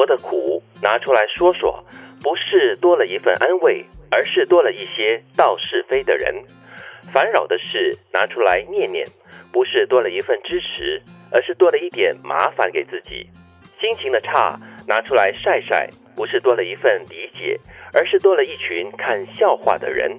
活的苦拿出来说说，不是多了一份安慰，而是多了一些道是非的人；烦扰的事拿出来念念，不是多了一份支持，而是多了一点麻烦给自己；心情的差拿出来晒晒，不是多了一份理解，而是多了一群看笑话的人。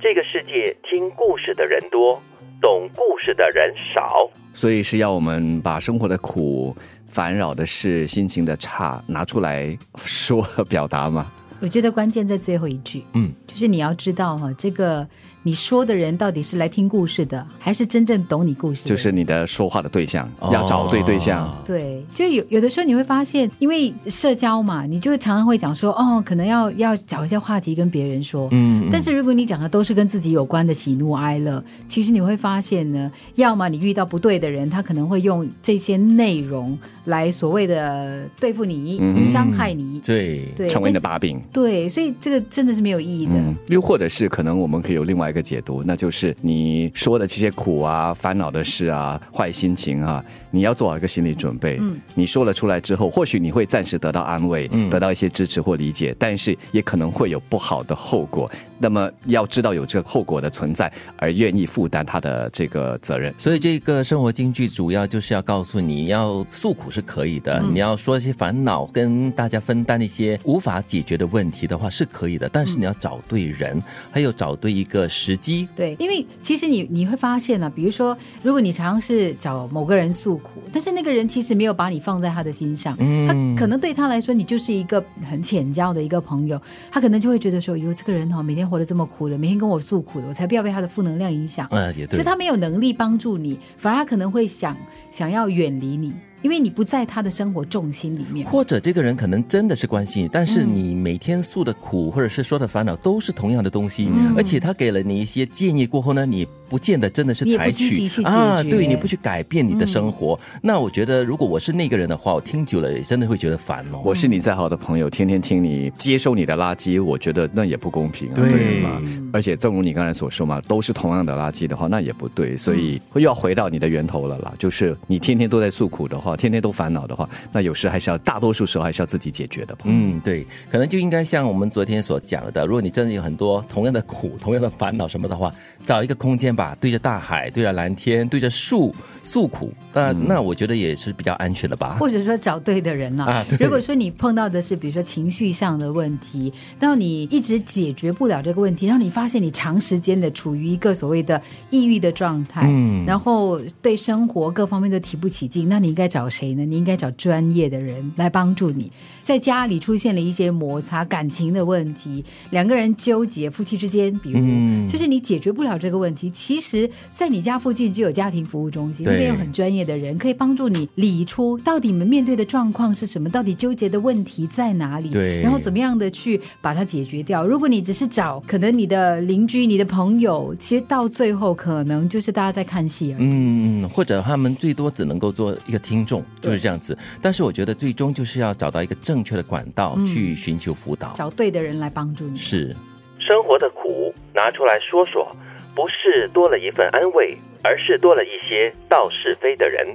这个世界听故事的人多，懂故事的人少。所以是要我们把生活的苦、烦扰的事、心情的差拿出来说和 表达吗？我觉得关键在最后一句，嗯，就是你要知道哈，这个你说的人到底是来听故事的，还是真正懂你故事的？就是你的说话的对象要找对对象。对，就有有的时候你会发现，因为社交嘛，你就常常会讲说，哦，可能要要找一些话题跟别人说，嗯，但是如果你讲的都是跟自己有关的喜怒哀乐，其实你会发现呢，要么你遇到不对的人，他可能会用这些内容来所谓的对付你、嗯伤害你，对，对，成为你的把柄。对，所以这个真的是没有意义的。嗯，又或者是可能我们可以有另外一个解读，那就是你说的这些苦啊、烦恼的事啊、坏心情啊，你要做好一个心理准备。嗯，你说了出来之后，或许你会暂时得到安慰，嗯得到一些支持或理解，但是也可能会有不好的后果。那么要知道有这个后果的存在，而愿意负担他的这个责任。所以这个生活京剧主要就是要告诉你要诉苦是可以的，嗯你要说一些烦恼，跟大家分担一些无法解决的问题的话是可以的，但是你要找对人，还有找对一个时机。对，因为其实你你会发现呢、比如说，如果你常常是找某个人诉苦，但是那个人其实没有把你放在他的心上，嗯他可能对他来说你就是一个很浅交的一个朋友，他可能就会觉得说，哟，这个人哦，每天活得这么苦的，每天跟我诉苦的，我才不要被他的负能量影响。嗯，也对所以。他没有能力帮助你，反而他可能会想想要远离你，因为你不在他的生活重心里面。或者这个人可能真的是关心你，但是嗯你每天诉的苦或者是说的烦恼都是同样的东西，嗯而且他给了你一些建议过后呢，你不见得真的是采取啊，对你不去改变你的生活，那我觉得如果我是那个人的话，我听久了也真的会觉得烦哦。我是你再好的朋友，天天听你接收你的垃圾，我觉得那也不公平、啊，对吗？而且正如你刚才所说嘛，都是同样的垃圾的话，那也不对，所以又要回到你的源头了啦。就是你天天都在诉苦的话，天天都烦恼的话，那有时还是要大多数时候还是要自己解决的吧。嗯，对，可能就应该像我们昨天所讲的，如果你真的有很多同样的苦、同样的烦恼什么的话，找一个空间吧，对着大海、对着蓝天、对着树诉苦，那、那我觉得也是比较安全的吧。或者说找对的人了、啊对如果说你碰到的是比如说情绪上的问题，然后你一直解决不了这个问题，然后你发现你长时间的处于一个所谓的抑郁的状态，嗯然后对生活各方面都提不起劲，那你应该找谁呢？你应该找专业的人来帮助你。在家里出现了一些摩擦、感情的问题，两个人纠结，夫妻之间，比如、嗯就是你解决不了这个问题，其实在你家附近就有家庭服务中心，那边有很专业的人可以帮助你理出到底你们面对的状况是什么，到底纠结的问题在哪里，对然后怎么样的去把它解决掉。如果你只是找可能你的邻居、你的朋友，其实到最后可能就是大家在看戏而已。嗯，或者他们最多只能够做一个听众，就是这样子。但是我觉得最终就是要找到一个正确的管道去寻求辅导。找对的人来帮助你。是，生活的苦拿出来说说，不是多了一份安慰，而是多了一些道是非的人；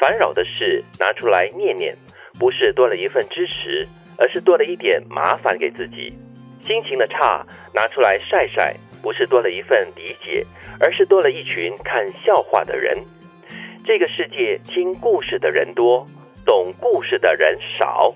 烦扰的事拿出来念念，不是多了一份支持，而是多了一点麻烦给自己；心情的差拿出来晒晒，不是多了一份理解，而是多了一群看笑话的人。这个世界听故事的人多，懂故事的人少。